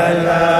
la la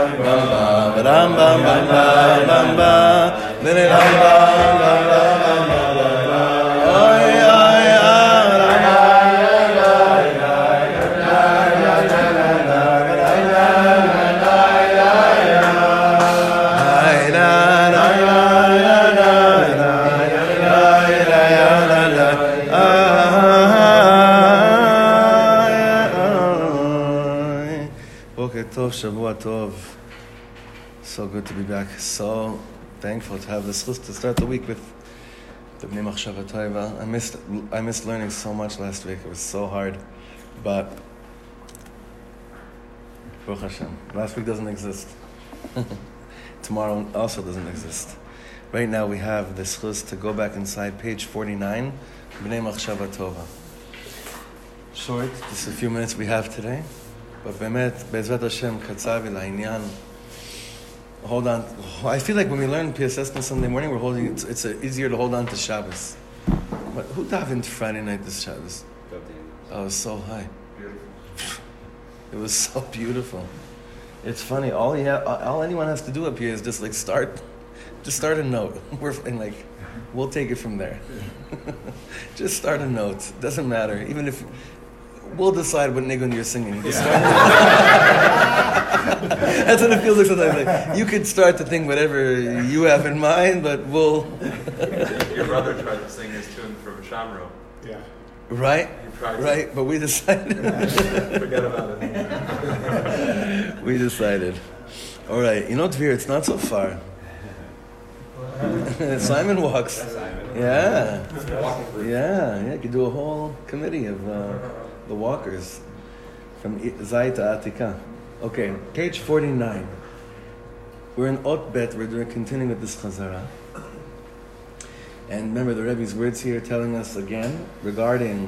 ram bam bam bam bam bam ne ram bam bam bam bam טוב, שבוע טוב. so good to be back. So thankful to have this list to start the week with the Bnei Machshava I missed, I missed learning so much last week. It was so hard. But, Baruch Hashem, last week doesn't exist. Tomorrow also doesn't exist. Right now we have this list to go back inside page 49, Bnei Machshava Tova. Short, just a few minutes we have today. ובאמת, bezrat Hashem katzavi ולעניין. Hold on. I feel like when we learn PSS on Sunday morning, we're holding, it's, it's uh, easier to hold on to Shabbos. But who davened Friday night this Shabbos? Oh, was so high. Beautiful. It was so beautiful. It's funny. All you have, all anyone has to do up here is just like start, just start a note. We're and like, we'll take it from there. just start a note. Doesn't matter. Even if we'll decide what nigun you're singing. Just start- That's what it feels like sometimes. Like, you could start to think whatever you have in mind, but we'll. Your brother tried to sing his tune from Shamro. Yeah. right, You to- right. But we decided. Forget about it. we decided. All right. You know, Dvir, it's not so far. Simon walks. Yeah. Yeah, yeah. You could do a whole committee of uh, the walkers from I- Zai to Atika. Okay, page 49. We're in Ot Bet. We're continuing with this Chazara. And remember the Rebbe's words here telling us again regarding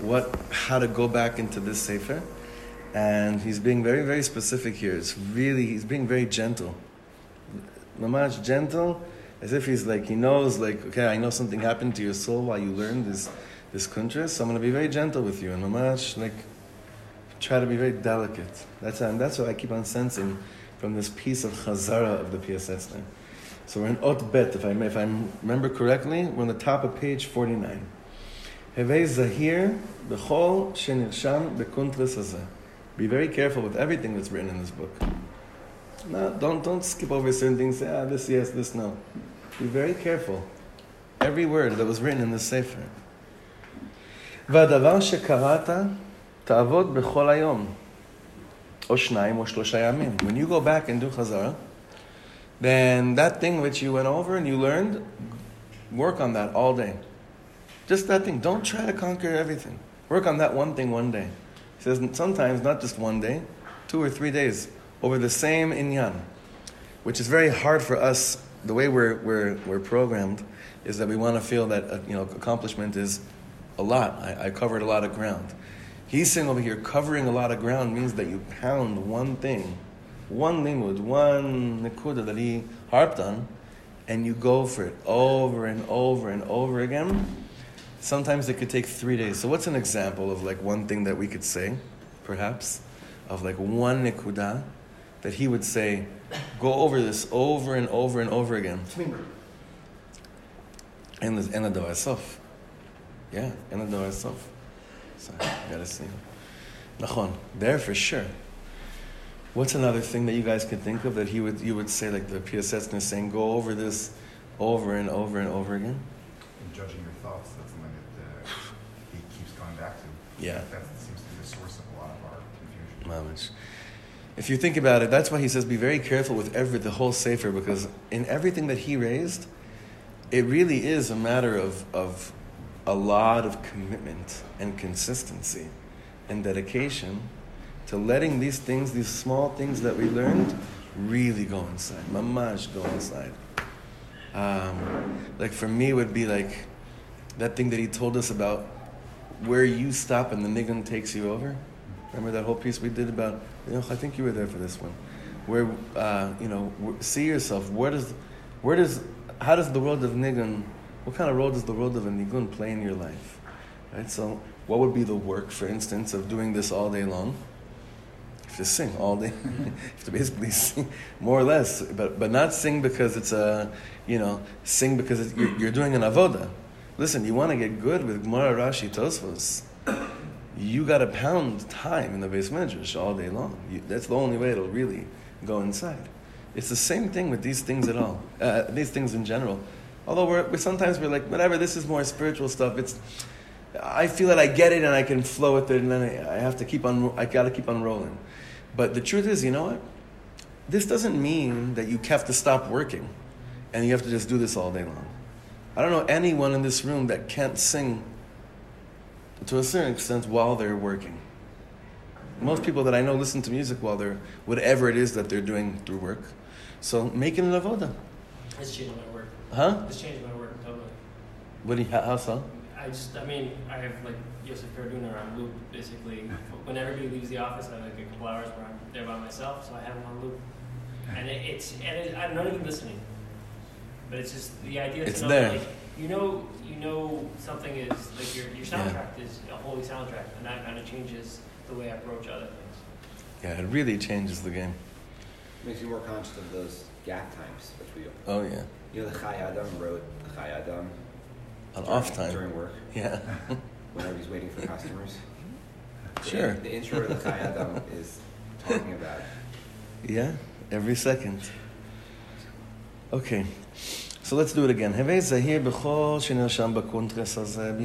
what, how to go back into this Sefer. And he's being very, very specific here. It's really, he's being very gentle. Mamash gentle, as if he's like, he knows, like, okay, I know something happened to your soul while you learned this, this kuntres, so I'm going to be very gentle with you. And Mamash, like, try to be very delicate. That's, and that's what I keep on sensing from this piece of Chazara of the PSS there. So we're in Ot Bet, if I, may- if I remember correctly, we're on the top of page 49. Hevei Zahir, B'chol Shenirsham B'kuntres Hazeh. Be very careful with everything that's written in this book. No, don't, don't skip over certain things, say, ah, this yes, this no. Be very careful. Every word that was written in this Sefer. והדבר שקראת, תעבוד בכל היום. או שניים או שלושה ימים. When you go back and do chazara, then that thing which you went over and you learned, work on that all day. Just that thing. Don't try to conquer everything. Work on that one thing one day. He says sometimes not just one day, two or three days over the same inyan, which is very hard for us. The way we're, we're, we're programmed is that we want to feel that uh, you know accomplishment is a lot. I, I covered a lot of ground. He's saying over here, covering a lot of ground means that you pound one thing, one limud, one nikuda that he harped on, and you go for it over and over and over again Sometimes it could take three days. So what's an example of like one thing that we could say, perhaps, of like one nikuda that he would say, go over this over and over and over again. And the and the. Yeah, and the. So I gotta see. Him. Nachon, there for sure. What's another thing that you guys could think of that he would you would say like the PSS is saying, go over this over and over and over again? And judging your thoughts, that's something that uh, he keeps going back to. Yeah. That seems to be the source of a lot of our confusion. Mamish. If you think about it, that's why he says be very careful with every the whole sefer because in everything that he raised, it really is a matter of, of a lot of commitment and consistency and dedication to letting these things, these small things that we learned, really go inside. Mamash go inside. Um, like for me, would be like that thing that he told us about where you stop and the nigun takes you over. Remember that whole piece we did about? You know, I think you were there for this one, where uh, you know, see yourself. Where does, where does, how does the world of nigun? What kind of role does the world of a nigun play in your life? Right. So, what would be the work, for instance, of doing this all day long? To sing all day. you have to basically sing more or less, but but not sing because it's a, you know, sing because you're, you're, doing an avoda. Listen, you want to get good with Gemara, Rashi, Tosfos. You got to pound time in the beis medrash all day long. You, that's the only way it'll really go inside. It's the same thing with these things at all. Uh, these things in general. Although we're, we sometimes we're like, whatever. This is more spiritual stuff. It's I feel that I get it and I can flow with it, and then I, I have to keep on. I got to keep on rolling. But the truth is, you know what? This doesn't mean that you have to stop working and you have to just do this all day long. I don't know anyone in this room that can't sing to a certain extent while they're working. Most people that I know listen to music while they're whatever it is that they're doing through work. So make it an avoda. Changed my work. Huh? This changed my work totally. What do you, how how so? I just, I mean, I have like Yosef Karduner on loop basically. When everybody leaves the office, I have like a couple hours where I'm there by myself, so I have him on loop. And it, it's, and it, I'm not even listening. But it's just the idea it's know, there. like, you know, you know something is, like your, your soundtrack yeah. is a holy soundtrack, and that kind of changes the way I approach other things. Yeah, it really changes the game makes you more conscious of those gap times which we. Oh yeah. You know the Chai Adam wrote the Chai Adam. On off time. During work. Yeah. whenever he's waiting for customers. Sure. The, the intro of the Chai Adam is talking about. Yeah, every second. Okay. So let's do it again. Be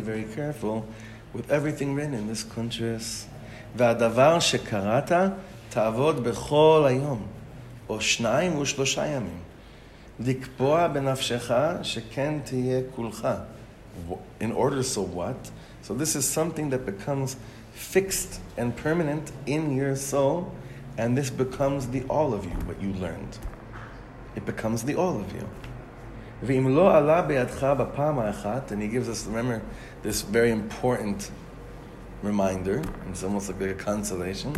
very careful with everything written in this kuntres. והדבר שקראת, או שניים ושלושה ימים. לקבוע בנפשך שכן תהיה כולך in order so what? So this is something that becomes fixed and permanent in your soul, and this becomes the all of you, what you learned. It becomes the all of you. And he gives us, remember, this very important reminder, it's almost like a consolation,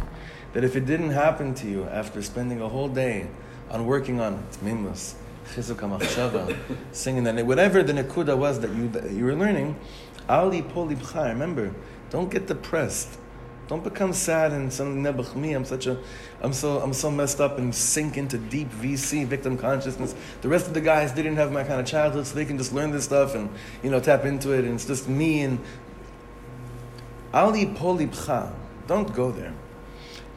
that if it didn't happen to you after spending a whole day on working on it, mimus, chizuk hamachshava, singing that, whatever the nekuda was that you, that you were learning, al yipol libcha, remember, don't get depressed. Don't become sad and some nebuch me. I'm such a, I'm so, I'm so messed up and sink into deep VC victim consciousness. The rest of the guys didn't have my kind of childhood, so they can just learn this stuff and you know tap into it. And it's just me and al yipol libcha. Don't go there.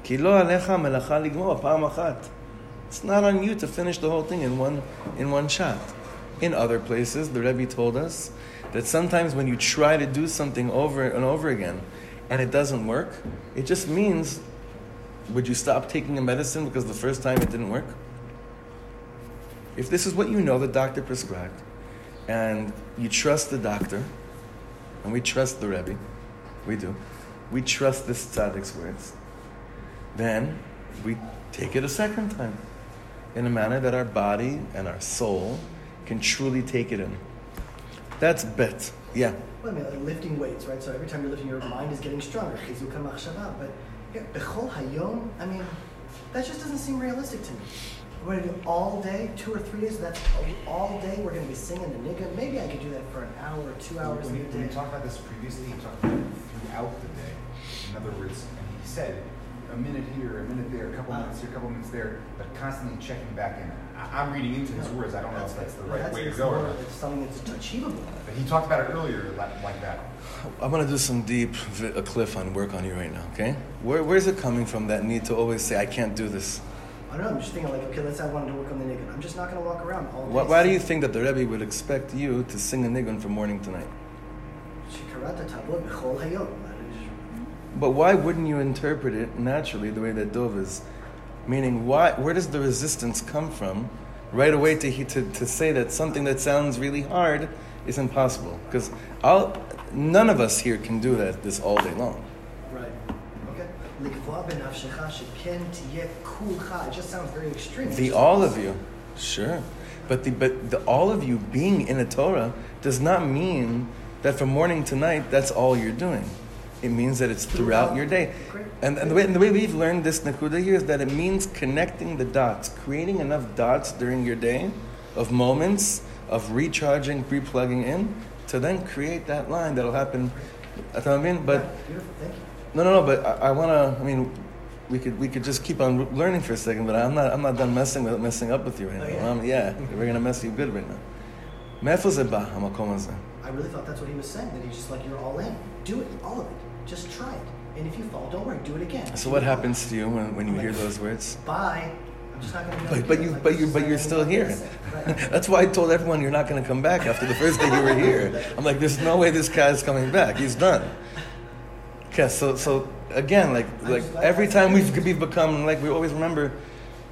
Ki lo alecha melacha ligmor pa'am achat. It's not on you to finish the whole thing in one, in one shot. In other places, the Rebbe told us that sometimes when you try to do something over and over again and it doesn't work, it just means would you stop taking a medicine because the first time it didn't work? If this is what you know the doctor prescribed, and you trust the doctor, and we trust the Rebbe, we do, we trust this tzaddik's words, then we take it a second time in a manner that our body and our soul can truly take it in. That's bet. Yeah. Well, I mean, like lifting weights, right? So every time you're lifting, your mind is getting stronger. But bechol hayom, I mean, that just doesn't seem realistic to me. We're gonna do all day, two or three days. That's all day. We're gonna be singing the nigun. Maybe I could do that for an hour or two hours When in you, a when you day. talked about this previously, you talked about it throughout the day. In other words, and he said a minute here, a minute there, a couple Uh, minutes here, a couple minutes there, but constantly checking back in. I, I'm reading into his words. I don't know if that's the right that's, way to go or more- not. It's something that's achievable. But he talked about it earlier like, like that. I'm gonna do some deep vi- a cliff on work on you right now. Okay, Where, where's it coming from? That need to always say I can't do this. I don't know. I'm just thinking like, okay, let's say I wanted to work on the nigun. I'm just not gonna walk around all day. Why, why do you think that the Rebbe would expect you to sing a nigun from morning to night? But why wouldn't you interpret it naturally the way that Dov is? Meaning, why, where does the resistance come from right away to, to, to say that something that sounds really hard is impossible? Because none of us here can do that this all day long. Right. Okay. It just sounds very extreme. The all of you. Sure. But the but the all of you being in a Torah does not mean that from morning to night that's all you're doing. It means that it's throughout your day. Great. And, and the, way, and the way we've learned this Nakuda here is that it means connecting the dots, creating enough dots during your day of moments of recharging, re-plugging in, to then create that line that'll happen. You know what I mean? But Yeah, beautiful. Thank you. no, no, no. But I, I want to. I mean, we could we could just keep on learning for a second. But I'm not I'm not done messing with messing up with you right Oh, now. yeah? Um, yeah, we're gonna mess you good right now. מאיפה זה בא, המקום הזה? I really thought that's what he was saying. That he's just like you're all in. Do it, all of it. Just try it. And if you fall, don't worry. Do it again. So what happens to you when, when you hear those words? Bye. I'm just not gonna. be able But, but do it. you Like, but you, but you're still here. Right. That's why I told everyone you're not going to come back after the first day you were here. I'm like, there's no way this guy's coming back. He's done. Okay, so so again, like like every time we've we've become like we always remember,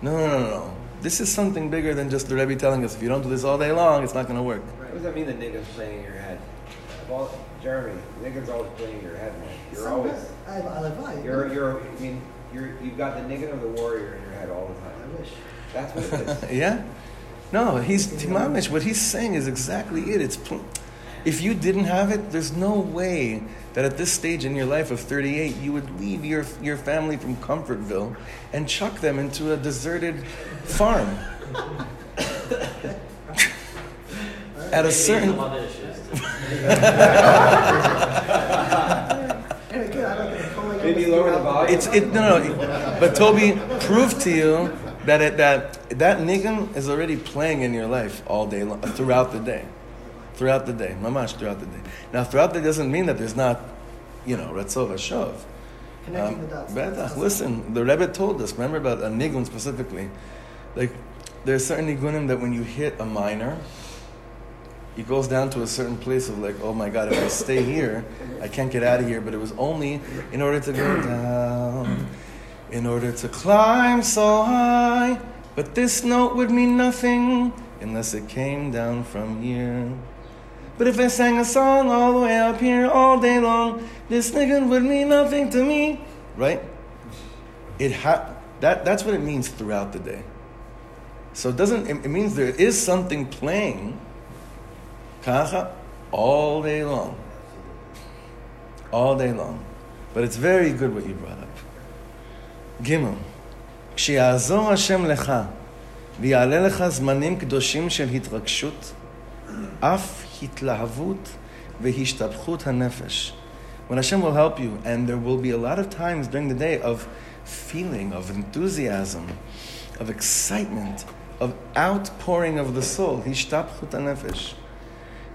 no no no no no. This is something bigger than just the Rebbe telling us if you don't do this all day long, it's not going to work. What does that mean the nigun's playing your head? Well, Jeremy, nigun's always playing in your head, man. You're Some- always, I, I live by. you're, you're, I mean, you're, you've got the nigun of the warrior in your head all the time. I wish. That's what it is. yeah? No, he's Timamish. What he's saying is exactly it. It's pl- if you didn't have it, there's no way that at this stage in your life of 38, you would leave your your family from Comfortville and chuck them into a deserted farm. at a certain Love issues. Anyway, Maybe lower the volume. It's it no no. it- But Toby proved to you that it, that that nigun is already playing in your life all day long, throughout the day, throughout the day, mamash throughout the day. Now throughout the day doesn't mean that there's not, you know, ratzo v'shov. Connecting Um, the dots. Betach, listen, the Rebbe told us. Remember about a nigun specifically, like there's certain nigunim that when you hit a minor, it goes down to a certain place of like, oh my God, if I stay here, I can't get out of here. But it was only in order to go down, in order to climb so high. But this note would mean nothing unless it came down from here. But if I sang a song all the way up here all day long, this nigun would mean nothing to me. Right? It ha- that, that's what it means throughout the day. So it doesn't, it, it means there is something playing kacha all day long. All day long. But it's very good what you brought up. ג' כשיעזור השם לך ויעלה לך זמנים קדושים של התרגשות, אף התלהבות והשתבחות הנפש. When Hashem will help you, and there will be a lot of times during the day of feeling, of enthusiasm, of excitement, of outpouring of the soul, השתבחות הנפש.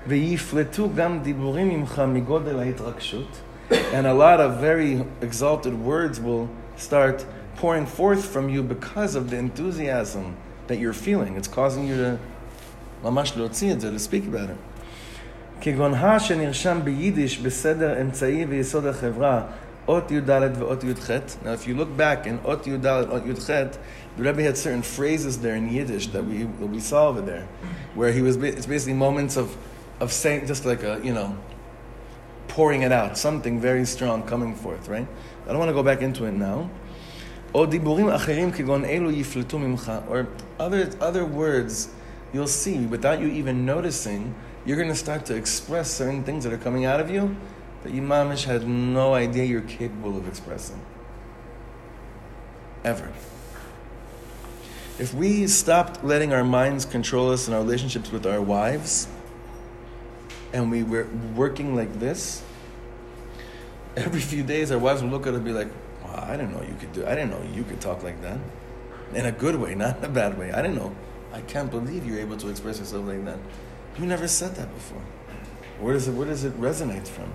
ויפלטו גם דיבורים ממך מגודל ההתרגשות. And a lot of very exalted words will start pouring forth from you because of the enthusiasm that you're feeling. It's causing you to ממש להוציא את זה, to speak about it. שנרשם ביידיש בסדר אמצעי ויסוד החברה, אות י"ד ואות י"ח. Now if you look back in אות י"ד, אות י"ח, the Rebbe had certain phrases there in Yiddish that we, we saw over there, where he was, it's basically moments of of saying just like a you know pouring it out, something very strong coming forth, right? I don't want to go back into it now. Or other other words you'll see without you even noticing, you're going to start to express certain things that are coming out of you that imamish had no idea you're capable of expressing. Ever. If we stopped letting our minds control us in our relationships with our wives, and we were working like this, every few days our wives would look at us and be like, wow, I didn't know you could do I didn't know you could talk like that. In a good way, not in a bad way. I didn't know. I can't believe you're able to express yourself like that. You never said that before. Where does it where does it resonate from?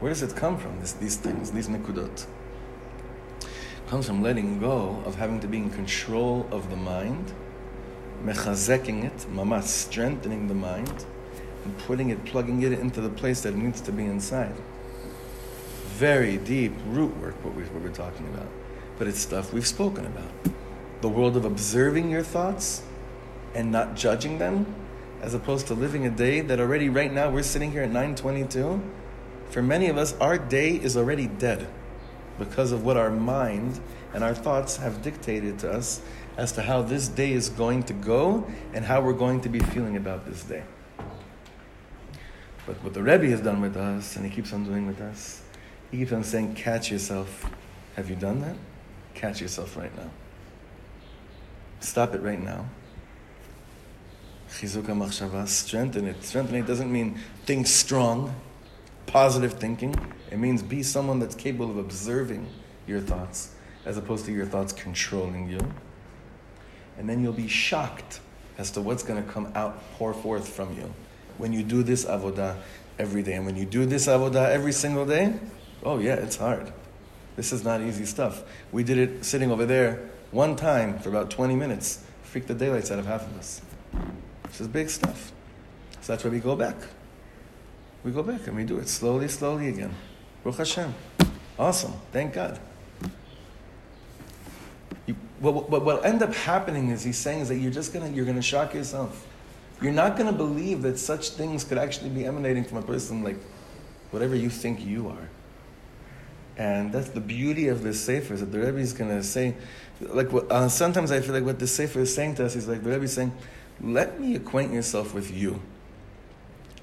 Where does it come from, this, these things, these nikudot? It comes from letting go of having to be in control of the mind, mechazeking it, mama, strengthening the mind, and putting it, plugging it into the place that needs to be inside. Very deep root work, what, we, what we're talking about. But it's stuff we've spoken about. The world of observing your thoughts and not judging them, as opposed to living a day that already right now we're sitting here at 922. For many of us, our day is already dead because of what our mind and our thoughts have dictated to us as to how this day is going to go and how we're going to be feeling about this day. But what the Rebbe has done with us, and he keeps on doing with us, he keeps on saying, Catch yourself. Have you done that? Catch yourself right now. Stop it right now. Chizuk hamachshava, strengthen it. Strengthen it doesn't mean think strong, positive thinking. It means be someone that's capable of observing your thoughts as opposed to your thoughts controlling you. And then you'll be shocked as to what's going to come out, pour forth from you when you do this avodah every day. And when you do this avodah every single day, oh yeah, it's hard. This is not easy stuff. We did it sitting over there one time for about 20 minutes. Freaked the daylights out of half of us. This is big stuff. So that's why we go back. We go back and we do it slowly, slowly again. Baruch Hashem. Awesome. Thank God. You, what, what, what end up happening is he's saying is that you're just gonna you're gonna shock yourself. You're not gonna believe that such things could actually be emanating from a person like whatever you think you are. And that's the beauty of this sefer is that the Rebbe is gonna say, like uh, sometimes I feel like what the sefer is saying to us is like the Rebbe is saying, let me acquaint yourself with you.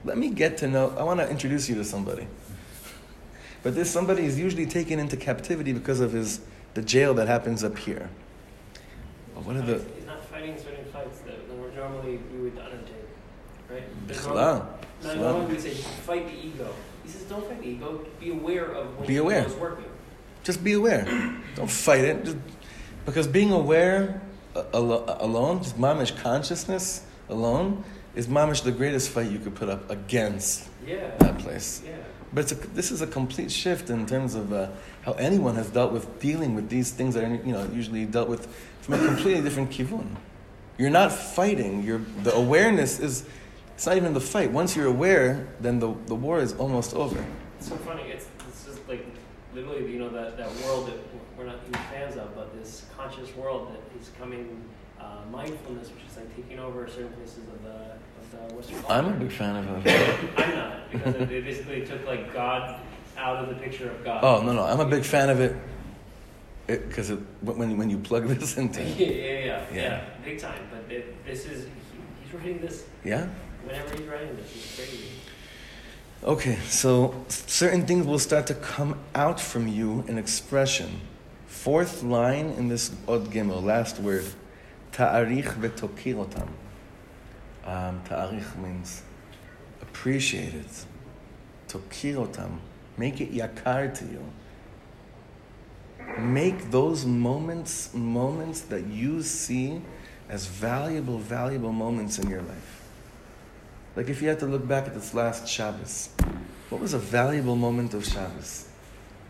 Let me get to know. I want to introduce you to somebody. But this somebody is usually taken into captivity because of his the jail that happens up here. But what are the He's not fighting certain fights that normally right? There's Bichlal. normally- No, Bichlal. normally would say fight the ego. He says don't fight the ego. Be aware of when Be aware. is working. just be aware. Don't fight it. Just, because being aware alone, just mamish consciousness alone, is mamish the greatest fight you could put up against Yeah. that place. Yeah. But it's a, this is a complete shift in terms of uh, how anyone has dealt with dealing with these things that are you know usually dealt with from a completely different kivun. You're not fighting. You're the awareness is. It's not even the fight. Once you're aware, then the, the war is almost over. It's so funny. It's it's just like literally you know that, that world that we're not huge fans of, but this conscious world that is coming. Uh, mindfulness, which is like taking over certain places of the of the Western. World I'm a big fan of it. I'm not because it, it basically took like God out of the picture of God. Oh no no, I'm a big fan of it. Because it, when when you plug this into yeah, yeah, yeah, yeah, Yeah. big time. But it, this is he, he's writing this yeah. Whenever he's writing this. It's crazy. Okay, so certain things will start to come out from you in expression. Fourth line in this Ot Gimel, last word, ta'arich v'tokirotam. Um, ta'arich means appreciate it. Tokirotam, make it yakar to you. Make those moments moments that you see as valuable, valuable moments in your life. Like if you had to look back at this last Shabbos, what was a valuable moment of Shabbos?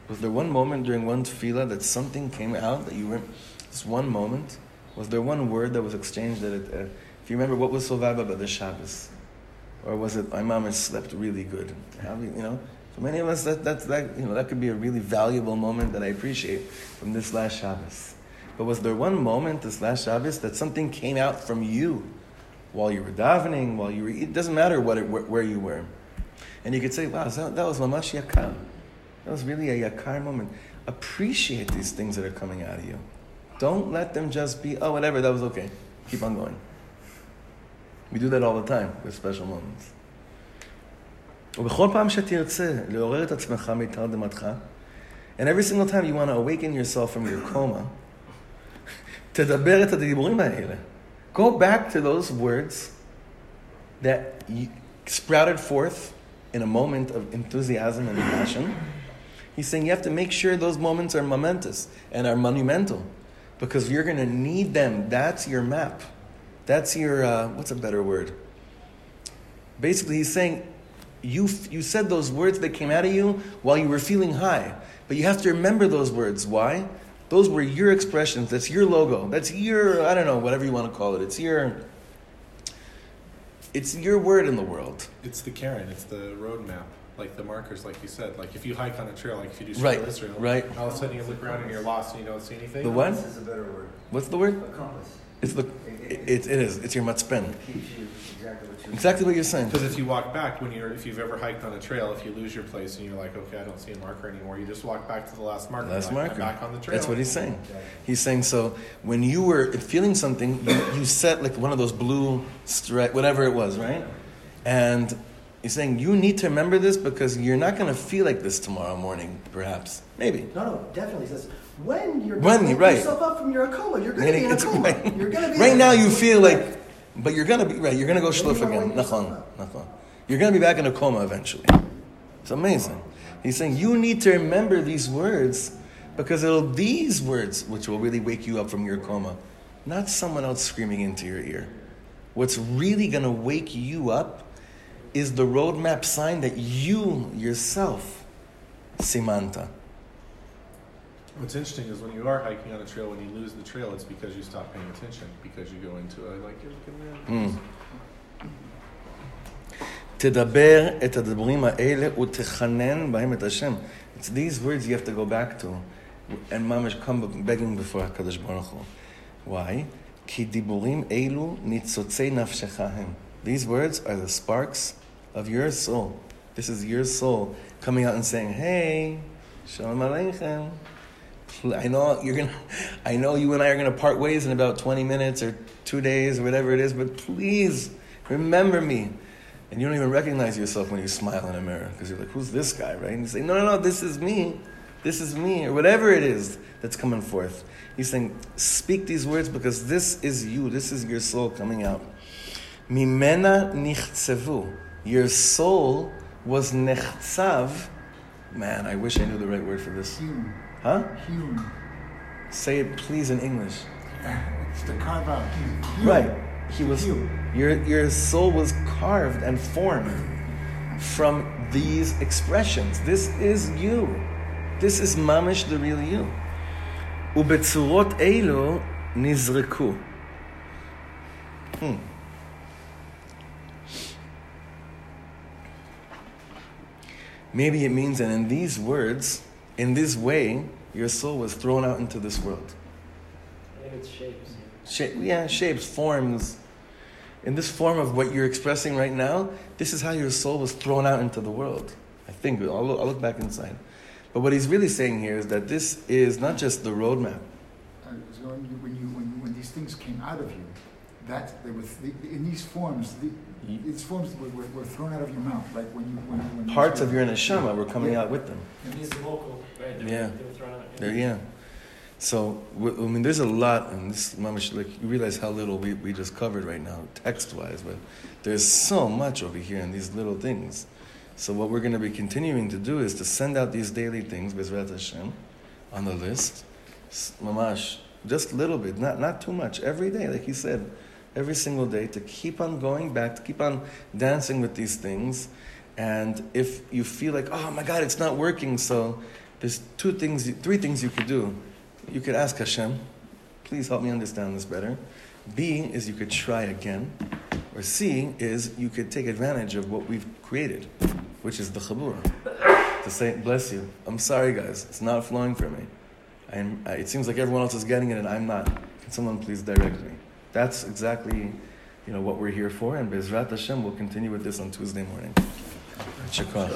Was there one moment during one tefillah that something came out that you were, this one moment? Was there one word that was exchanged that it, uh, if you remember, what was so valuable about the Shabbos? Or was it, my mom has slept really good? You know, for many of us, that, that, that, you know, that could be a really valuable moment that I appreciate from this last Shabbos. But was there one moment this last Shabbos that something came out from you while you were davening, while you were, it doesn't matter what it, where, where you were. And you could say, wow, that, that was mamash yakar. That was really a yakar moment. Appreciate these things that are coming out of you. Don't let them just be, oh, whatever, that was okay. Keep on going. We do that all the time with special moments. ובכל פעם שתרצה לעורר את עצמך מתרדמתך, and every single time you want to awaken yourself from your coma, תדבר את הדיבורים האלה. Go back to those words that sprouted forth in a moment of enthusiasm and passion. He's saying you have to make sure those moments are momentous and are monumental because you're going to need them. That's your map. That's your, uh, what's a better word? Basically, he's saying you, you said those words that came out of you while you were feeling high. But you have to remember those words. Why? Those were your expressions. That's your logo. That's your, I don't know, whatever you want to call it. It's your, it's your word in the world. It's the Karen. It's the roadmap. Like the markers, like you said. Like if you hike on a trail, like if you do Right, Trail Israel, right. all of a sudden you look around and you're lost and you don't see anything. The what? This is a better word. What's the word? A compass. It's the, it, it is. It's your matzpen. It exactly what you Exactly what you're saying. Because if you walk back when you're, if you've ever hiked on a trail, if you lose your place and you're like, okay, I don't see a marker anymore, you just walk back to the last marker. Last like, marker. I'm back on the trail. That's what he's saying. He's saying so when you were feeling something, you, you set like one of those blue stri whatever it was, right? And he's saying you need to remember this because you're not going to feel like this tomorrow morning, perhaps, maybe. No, no, definitely says when you're When, gonna right. yourself up from your coma, you're gonna be in a coma. right. You're gonna be right now you feel like, but you're gonna be right. You're gonna go Then shluff again. Nachon, nachon. You're gonna be back in a coma eventually. It's amazing. He's saying you need to remember these words because it'll these words which will really wake you up from your coma, not someone else screaming into your ear. What's really gonna wake you up is the roadmap sign that you yourself simanta. What's interesting is when you are hiking on a trail, when you lose the trail, it's because you stop paying attention because you go into a like you're looking around. Mm. תדבר את הדיבורים האלה ותכנן בהם את השם. It's these words you have to go back to. And mamash come begging before HaKadosh Baruch Hu. Why? כי דיבורים אלו ניצוצי נפשך הם. These words are the sparks of your soul. This is your soul coming out and saying, hey, shalom aleichem. I know you're gonna. I know you and I are gonna part ways in about 20 minutes or two days or whatever it is. But please remember me. And you don't even recognize yourself when you smile in a mirror because you're like, "Who's this guy?" Right? And you say, "No, no, no. This is me. This is me," or whatever it is that's coming forth. He's saying, "Speak these words because this is you. This is your soul coming out." Mimena nichtzevu. Your soul was nechtzav. Man, I wish I knew the right word for this. Hmm. Hewn. Huh? Hewn. Say it, please, in English. It's the carve out. Hewn. Right. He was. Hewn. Your your soul was carved and formed from these expressions. This is you. This is mamish the real you. ובצורות אלו נזרקו. Hmm. Maybe it means that in these words, in this way, your soul was thrown out into this world. I it's shapes. Shape, yeah, shapes, forms. In this form of what you're expressing right now, this is how your soul was thrown out into the world. I think. I'll look, I'll look back inside. But what he's really saying here is that this is not just the roadmap. Uh, so when, you, when, you, when, when these things came out of you, that they were th- in these forms. The, these forms were, were, were thrown out of your mouth, like when you when, when Parts speak. of your neshama were coming Yeah. out with them. It is vocal, right? They were- Yeah. They were thrown out. Yeah. So, I mean, there's a lot, and this, mamish, like, you realize how little we, we just covered right now, text wise, but there's so much over here in these little things. So, what we're going to be continuing to do is to send out these daily things, Bezrat Hashem, on the list. Mamash, just a little bit, not, not too much, every day, like he said, every single day, to keep on going back, to keep on dancing with these things. And if you feel like, oh my God, it's not working, so there's two things, three things you could do. You could ask Hashem, please help me understand this better. B is you could try again. Or C is you could take advantage of what we've created, which is the chabura. To say, bless you. I'm sorry, guys. It's not flowing for me. I, it seems like everyone else is getting it and I'm not. Can someone please direct me? That's exactly you know, what we're here for. And Bezrat Hashem will continue with this on Tuesday morning. Shakar.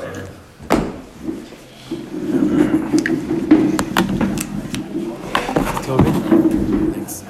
Toby? Thanks.